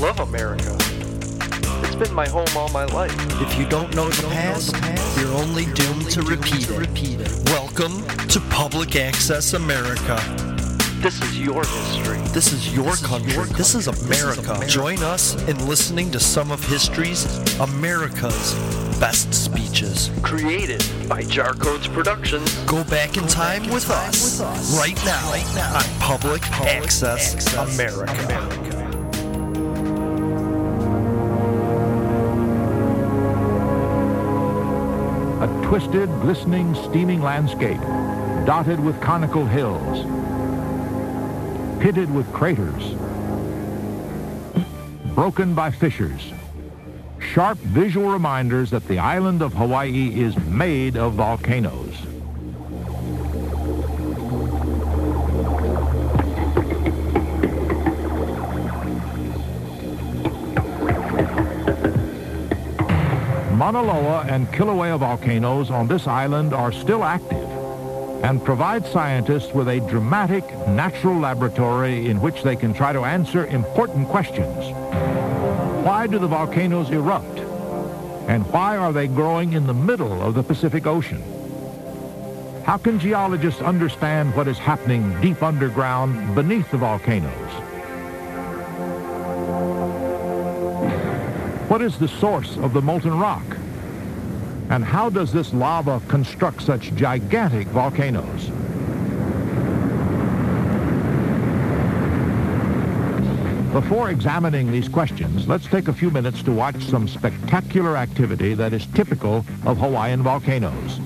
Love America. It's been my home all my life. If you don't know the past, you're only doomed to repeat it. Welcome to Public Access America. This is your history. This is your country. This is America. Join us in listening to some of history's America's best speeches. Created by Jar Codes Productions. Go back in time with us right now on Public Access America. a twisted, glistening, steaming landscape, dotted with conical hills, pitted with craters, broken by fissures, sharp visual reminders that the island of Hawaii is made of volcanoes. Mauna Loa and Kilauea volcanoes on this island are still active and provide scientists with a dramatic natural laboratory in which they can try to answer important questions. Why do the volcanoes erupt? And why are they growing in the middle of the Pacific Ocean? How can geologists understand what is happening deep underground beneath the volcanoes? What is the source of the molten rock? And how does this lava construct such gigantic volcanoes? Before examining these questions, let's take a few minutes to watch some spectacular activity that is typical of Hawaiian volcanoes.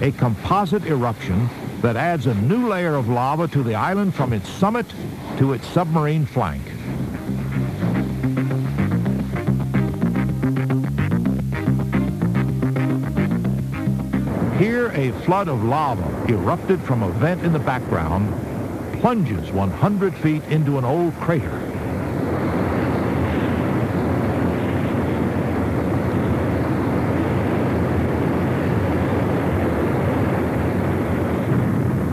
A composite eruption that adds a new layer of lava to the island from its summit to its submarine flank. A flood of lava erupted from a vent in the background plunges 100 feet into an old crater.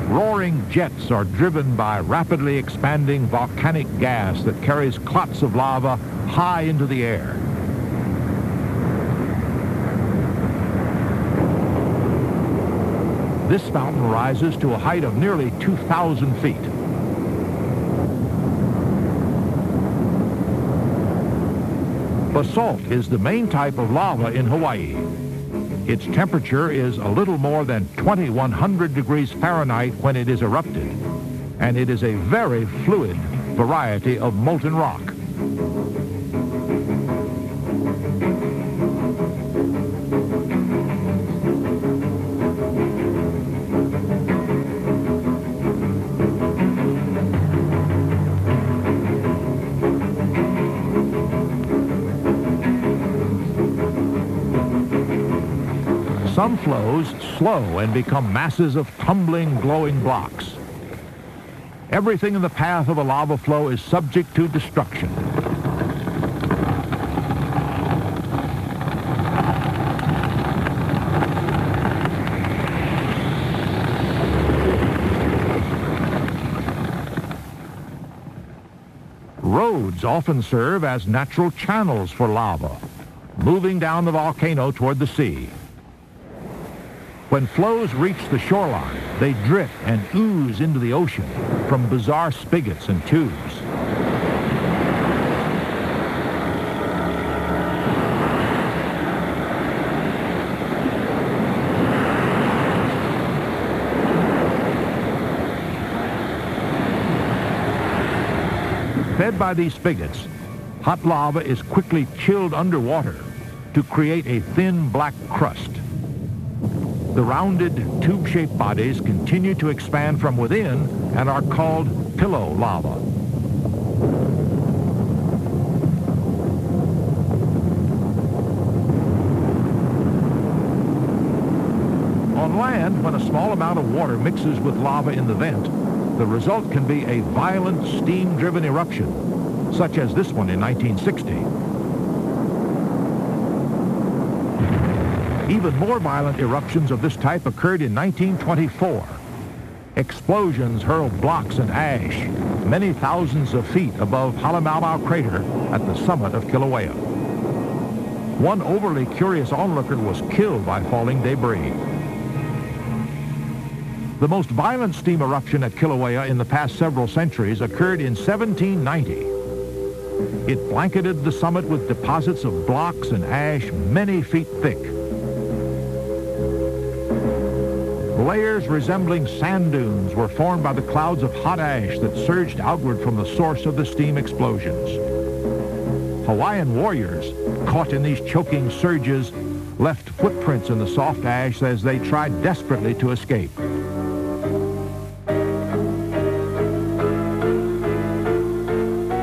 Roaring jets are driven by rapidly expanding volcanic gas that carries clots of lava high into the air. This mountain rises to a height of nearly 2,000 feet. Basalt is the main type of lava in Hawaii. Its temperature is a little more than 2100 degrees Fahrenheit when it is erupted, and it is a very fluid variety of molten rock. Some flows slow and become masses of tumbling, glowing blocks. Everything in the path of a lava flow is subject to destruction. Roads often serve as natural channels for lava, moving down the volcano toward the sea. When flows reach the shoreline, they drip and ooze into the ocean from bizarre spigots and tubes. Fed by these spigots, hot lava is quickly chilled underwater to create a thin black crust. The rounded, tube-shaped bodies continue to expand from within and are called pillow lava. On land, when a small amount of water mixes with lava in the vent, the result can be a violent steam-driven eruption, such as this one in 1960. Even more violent eruptions of this type occurred in 1924. Explosions hurled blocks and ash many thousands of feet above Halemaumau crater at the summit of Kilauea. One overly curious onlooker was killed by falling debris. The most violent steam eruption at Kilauea in the past several centuries occurred in 1790. It blanketed the summit with deposits of blocks and ash many feet thick. Layers resembling sand dunes were formed by the clouds of hot ash that surged outward from the source of the steam explosions. Hawaiian warriors, caught in these choking surges, left footprints in the soft ash as they tried desperately to escape.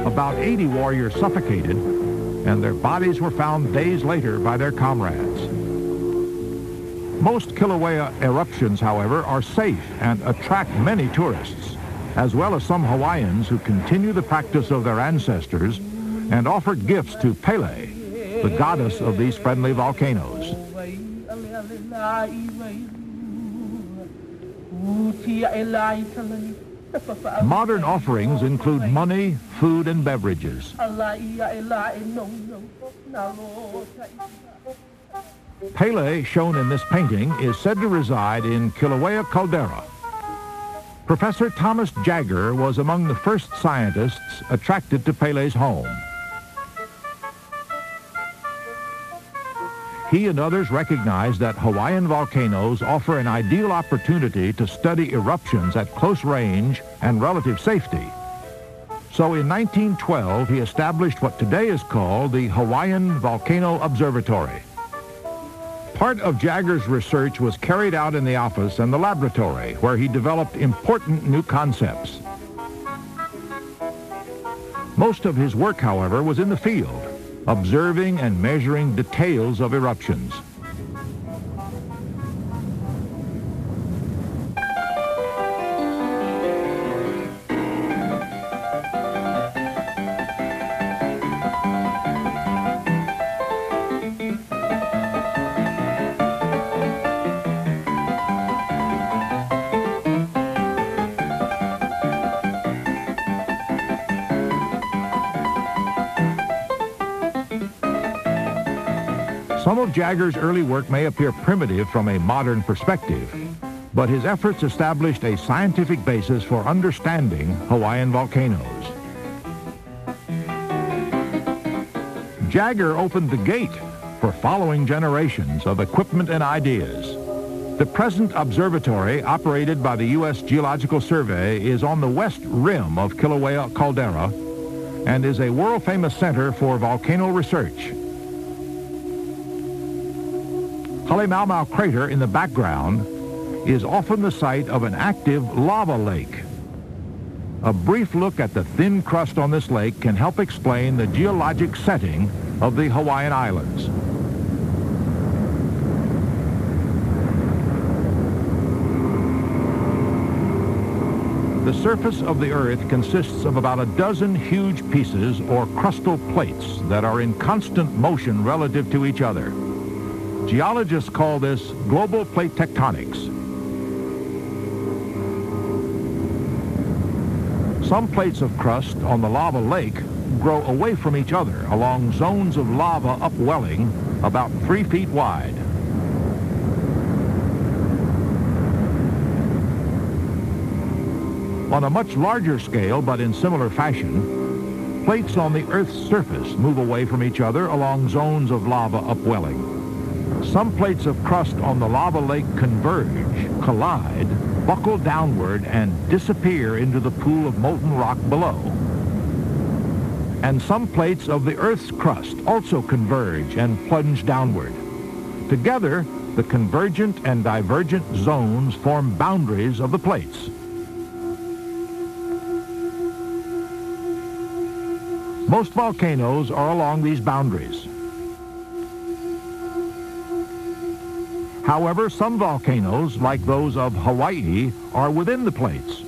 About 80 warriors suffocated, and their bodies were found days later by their comrades. Most Kilauea eruptions, however, are safe and attract many tourists, as well as some Hawaiians who continue the practice of their ancestors and offer gifts to Pele, the goddess of these friendly volcanoes. Modern offerings include money, food, and beverages. Pele, shown in this painting, is said to reside in Kilauea caldera. Professor Thomas Jaggar was among the first scientists attracted to Pele's home. He and others recognized that Hawaiian volcanoes offer an ideal opportunity to study eruptions at close range and relative safety. So in 1912, he established what today is called the Hawaiian Volcano Observatory. Part of Jaggar's research was carried out in the office and the laboratory, where he developed important new concepts. Most of his work, however, was in the field, observing and measuring details of eruptions. Jaggar's early work may appear primitive from a modern perspective, but his efforts established a scientific basis for understanding Hawaiian volcanoes. Jaggar opened the gate for following generations of equipment and ideas. The present observatory, operated by the U.S. Geological Survey, is on the west rim of Kilauea caldera and is a world-famous center for volcano research. Halemaumau crater in the background is often the site of an active lava lake. A brief look at the thin crust on this lake can help explain the geologic setting of the Hawaiian Islands. The surface of the Earth consists of about a dozen huge pieces or crustal plates that are in constant motion relative to each other. Geologists call this global plate tectonics. Some plates of crust on the lava lake grow away from each other along zones of lava upwelling about three feet wide. On a much larger scale, but in similar fashion, plates on the Earth's surface move away from each other along zones of lava upwelling. Some plates of crust on the lava lake converge, collide, buckle downward, and disappear into the pool of molten rock below. And some plates of the Earth's crust also converge and plunge downward. Together, the convergent and divergent zones form boundaries of the plates. Most volcanoes are along these boundaries. However, some volcanoes, like those of Hawaii, are within the plates.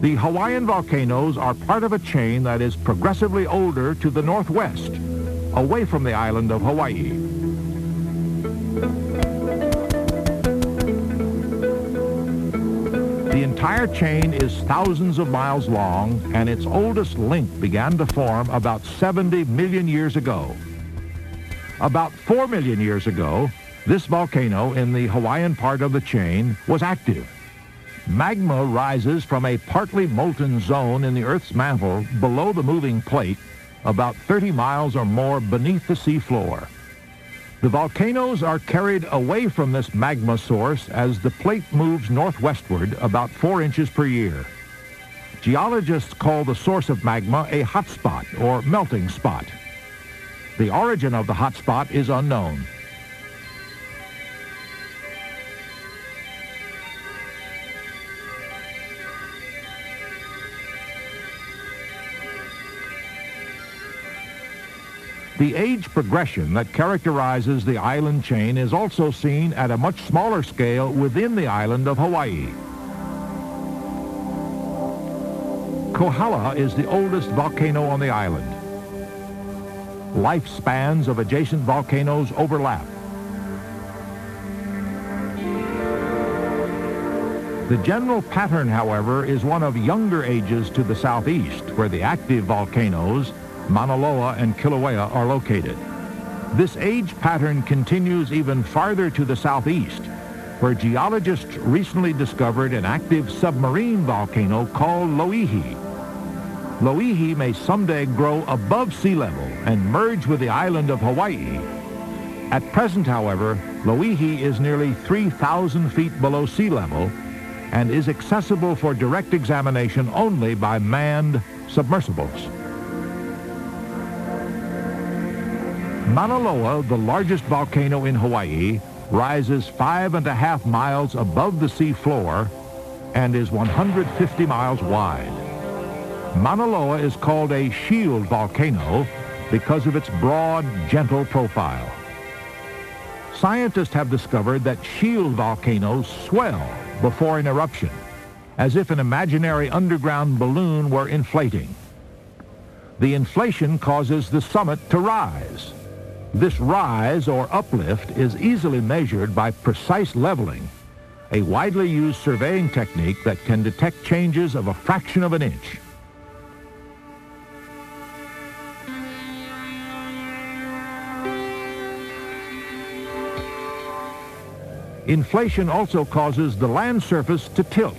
The Hawaiian volcanoes are part of a chain that is progressively older to the northwest, away from the island of Hawaii. The entire chain is thousands of miles long, and its oldest link began to form about 70 million years ago. About 4 million years ago, this volcano in the Hawaiian part of the chain was active. Magma rises from a partly molten zone in the Earth's mantle below the moving plate about 30 miles or more beneath the seafloor. The volcanoes are carried away from this magma source as the plate moves northwestward about four inches per year. Geologists call the source of magma a hotspot or melting spot. The origin of the hotspot is unknown. The age progression that characterizes the island chain is also seen at a much smaller scale within the island of Hawaii. Kohala is the oldest volcano on the island. Lifespans of adjacent volcanoes overlap. The general pattern, however, is one of younger ages to the southeast, where the active volcanoes Mauna Loa and Kilauea are located. This age pattern continues even farther to the southeast, where geologists recently discovered an active submarine volcano called Loihi. Loihi may someday grow above sea level and merge with the island of Hawaii. At present, however, Loihi is nearly 3,000 feet below sea level and is accessible for direct examination only by manned submersibles. Mauna Loa, the largest volcano in Hawaii, rises five and a half miles above the sea floor and is 150 miles wide. Mauna Loa is called a shield volcano because of its broad, gentle profile. Scientists have discovered that shield volcanoes swell before an eruption, as if an imaginary underground balloon were inflating. The inflation causes the summit to rise, this rise or uplift is easily measured by precise leveling, a widely used surveying technique that can detect changes of a fraction of an inch. Inflation also causes the land surface to tilt.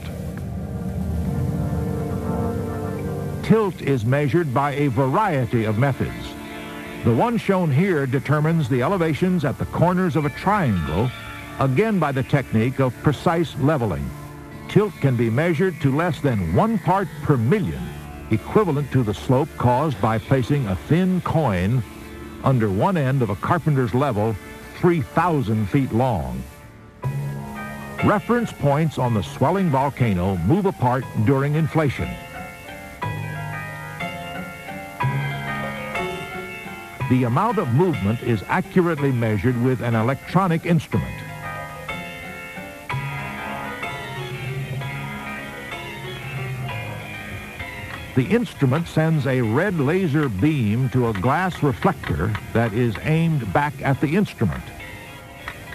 Tilt is measured by a variety of methods. The one shown here determines the elevations at the corners of a triangle, again by the technique of precise leveling. Tilt can be measured to less than one part per million, equivalent to the slope caused by placing a thin coin under one end of a carpenter's level 3,000 feet long. Reference points on the swelling volcano move apart during inflation. The amount of movement is accurately measured with an electronic instrument. The instrument sends a red laser beam to a glass reflector that is aimed back at the instrument.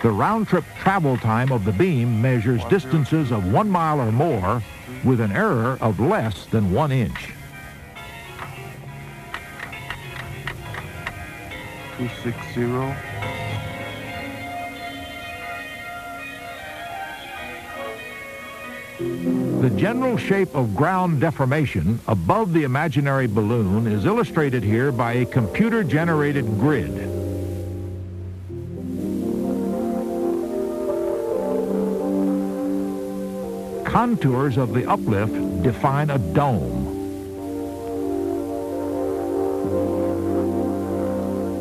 The round-trip travel time of the beam measures distances of one mile or more with an error of less than one inch. 260. The general shape of ground deformation above the imaginary balloon is illustrated here by a computer-generated grid. Contours of the uplift define a dome.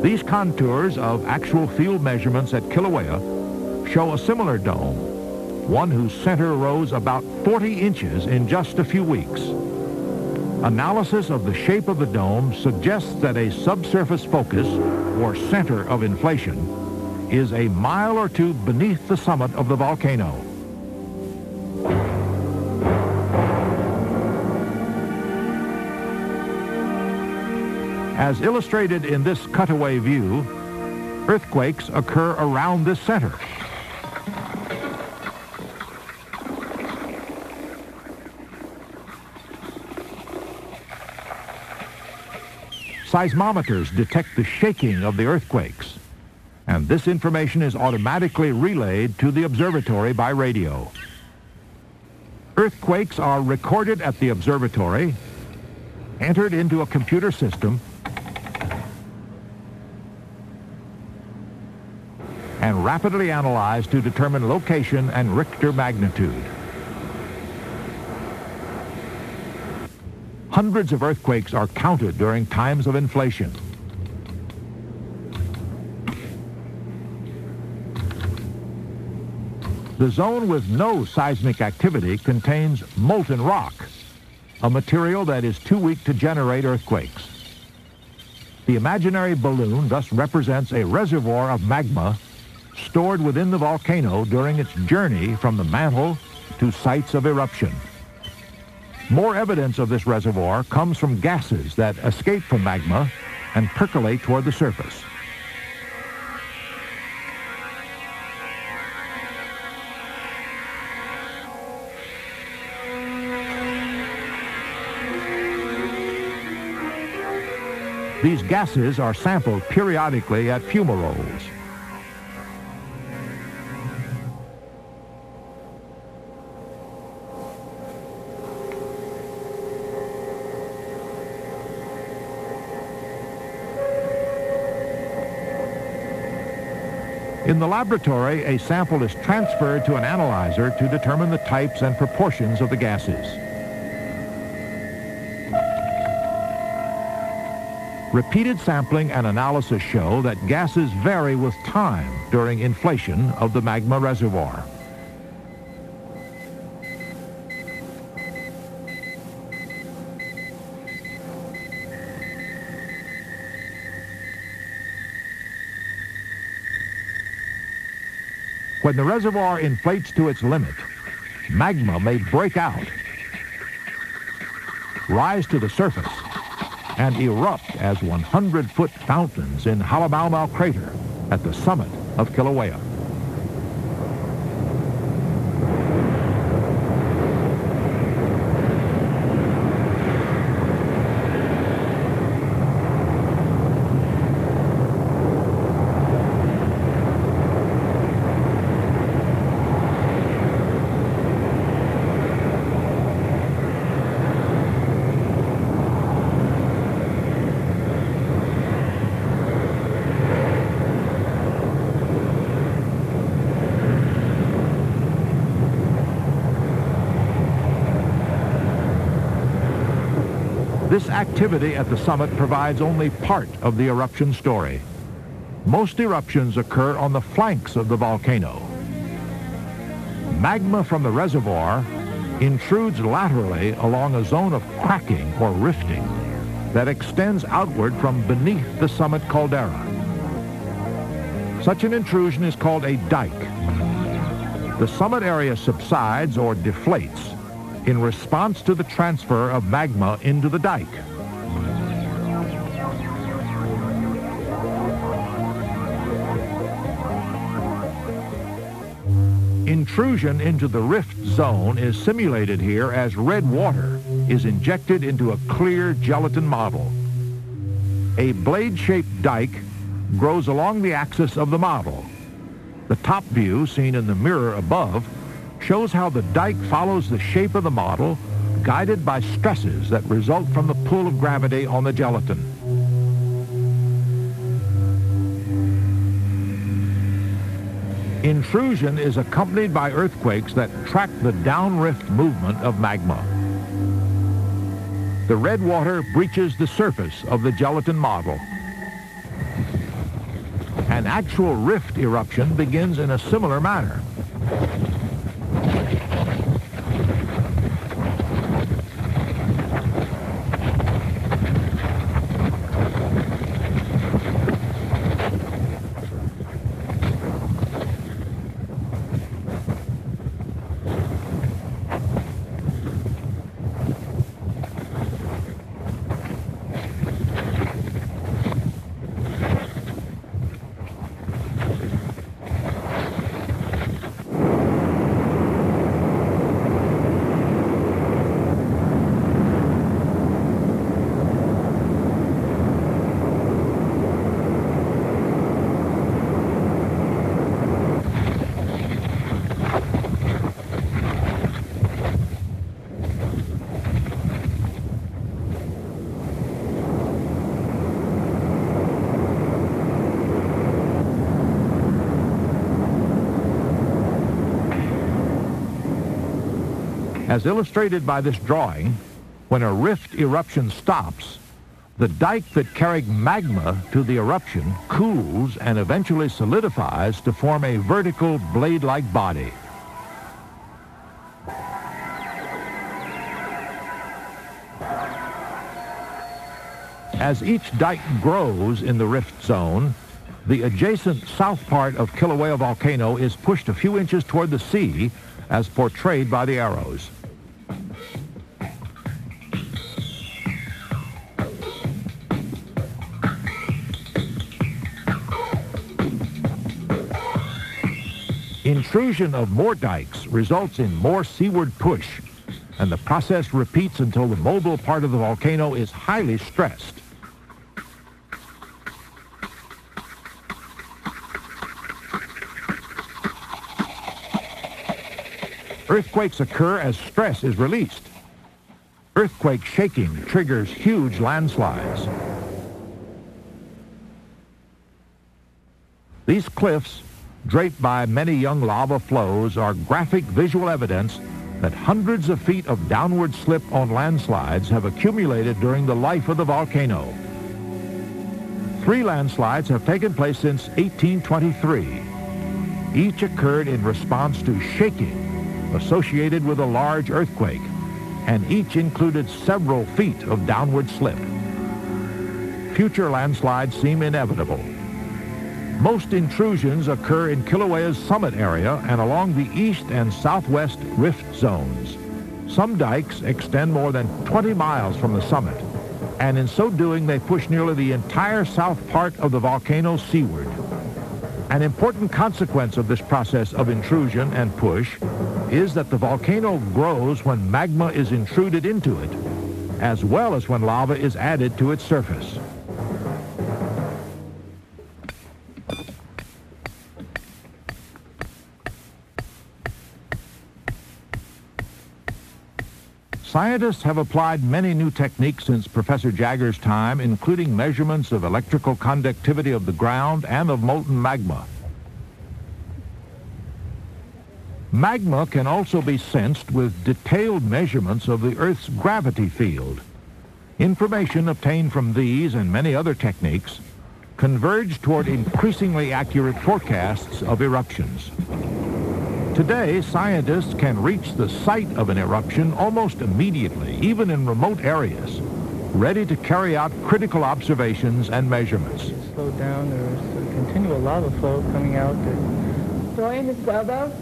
These contours of actual field measurements at Kilauea show a similar dome, one whose center rose about 40 inches in just a few weeks. Analysis of the shape of the dome suggests that a subsurface focus, or center of inflation, is a mile or two beneath the summit of the volcano. As illustrated in this cutaway view, earthquakes occur around this center. Seismometers detect the shaking of the earthquakes, and this information is automatically relayed to the observatory by radio. Earthquakes are recorded at the observatory, entered into a computer system, and rapidly analyzed to determine location and Richter magnitude. Hundreds of earthquakes are counted during times of inflation. The zone with no seismic activity contains molten rock, a material that is too weak to generate earthquakes. The imaginary balloon thus represents a reservoir of magma stored within the volcano during its journey from the mantle to sites of eruption. More evidence of this reservoir comes from gases that escape from magma and percolate toward the surface. These gases are sampled periodically at fumaroles. In the laboratory, a sample is transferred to an analyzer to determine the types and proportions of the gases. Repeated sampling and analysis show that gases vary with time during inflation of the magma reservoir. When the reservoir inflates to its limit, magma may break out, rise to the surface, and erupt as 100-foot fountains in Halemaumau crater at the summit of Kilauea. This activity at the summit provides only part of the eruption story. Most eruptions occur on the flanks of the volcano. Magma from the reservoir intrudes laterally along a zone of cracking or rifting that extends outward from beneath the summit caldera. Such an intrusion is called a dike. The summit area subsides or deflates in response to the transfer of magma into the dike. Intrusion into the rift zone is simulated here as red water is injected into a clear gelatin model. A blade-shaped dike grows along the axis of the model. The top view, seen in the mirror above, shows how the dike follows the shape of the model, guided by stresses that result from the pull of gravity on the gelatin. Intrusion is accompanied by earthquakes that track the downrift movement of magma. The red water breaches the surface of the gelatin model. An actual rift eruption begins in a similar manner. As illustrated by this drawing, when a rift eruption stops, the dike that carried magma to the eruption cools and eventually solidifies to form a vertical blade-like body. As each dike grows in the rift zone, the adjacent south part of Kilauea volcano is pushed a few inches toward the sea as portrayed by the arrows. Intrusion of more dikes results in more seaward push, and the process repeats until the mobile part of the volcano is highly stressed. Earthquakes occur as stress is released. Earthquake shaking triggers huge landslides. These cliffs draped by many young lava flows are graphic visual evidence that hundreds of feet of downward slip on landslides have accumulated during the life of the volcano. Three landslides have taken place since 1823. Each occurred in response to shaking associated with a large earthquake, and each included several feet of downward slip. Future landslides seem inevitable. Most intrusions occur in Kilauea's summit area and along the east and southwest rift zones. Some dikes extend more than 20 miles from the summit, and in so doing they push nearly the entire south part of the volcano seaward. An important consequence of this process of intrusion and push is that the volcano grows when magma is intruded into it, as well as when lava is added to its surface. Scientists have applied many new techniques since Professor Jaggar's time, including measurements of electrical conductivity of the ground and of molten magma. Magma can also be sensed with detailed measurements of the Earth's gravity field. Information obtained from these and many other techniques converge toward increasingly accurate forecasts of eruptions. Today, scientists can reach the site of an eruption almost immediately, even in remote areas, ready to carry out critical observations and measurements. Slow down, there's a continual lava flow coming out. Dorian, this is Elbow.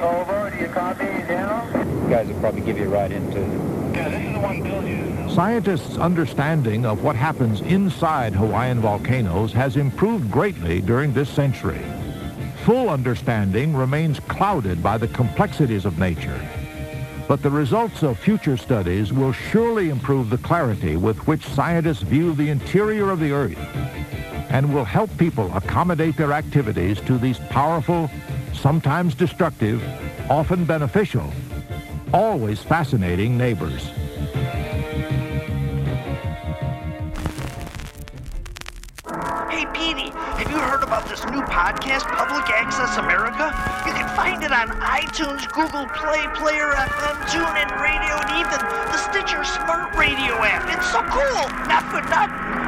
Over, do you copy, Daniel? You guys will probably give you a ride into Yeah, this is the one Bill used. Scientists' understanding of what happens inside Hawaiian volcanoes has improved greatly during this century full understanding remains clouded by the complexities of nature. But the results of future studies will surely improve the clarity with which scientists view the interior of the Earth and will help people accommodate their activities to these powerful, sometimes destructive, often beneficial, always fascinating neighbors. About this new podcast, Public Access America? You can find it on iTunes, Google Play, Player FM, TuneIn Radio, and even the Stitcher Smart Radio app. It's so cool! Not for nothing.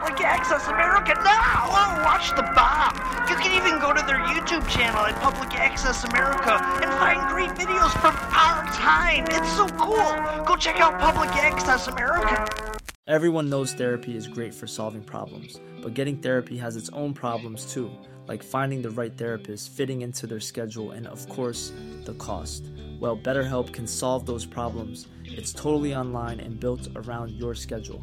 Public Access America now. Oh, watch the bomb. You can even go to their YouTube channel at Public Access America and find great videos from our time. It's so cool. Go check out Public Access America. Everyone knows therapy is great for solving problems, but getting therapy has its own problems too, like finding the right therapist, fitting into their schedule, and of course, the cost. Well, BetterHelp can solve those problems. It's totally online and built around your schedule.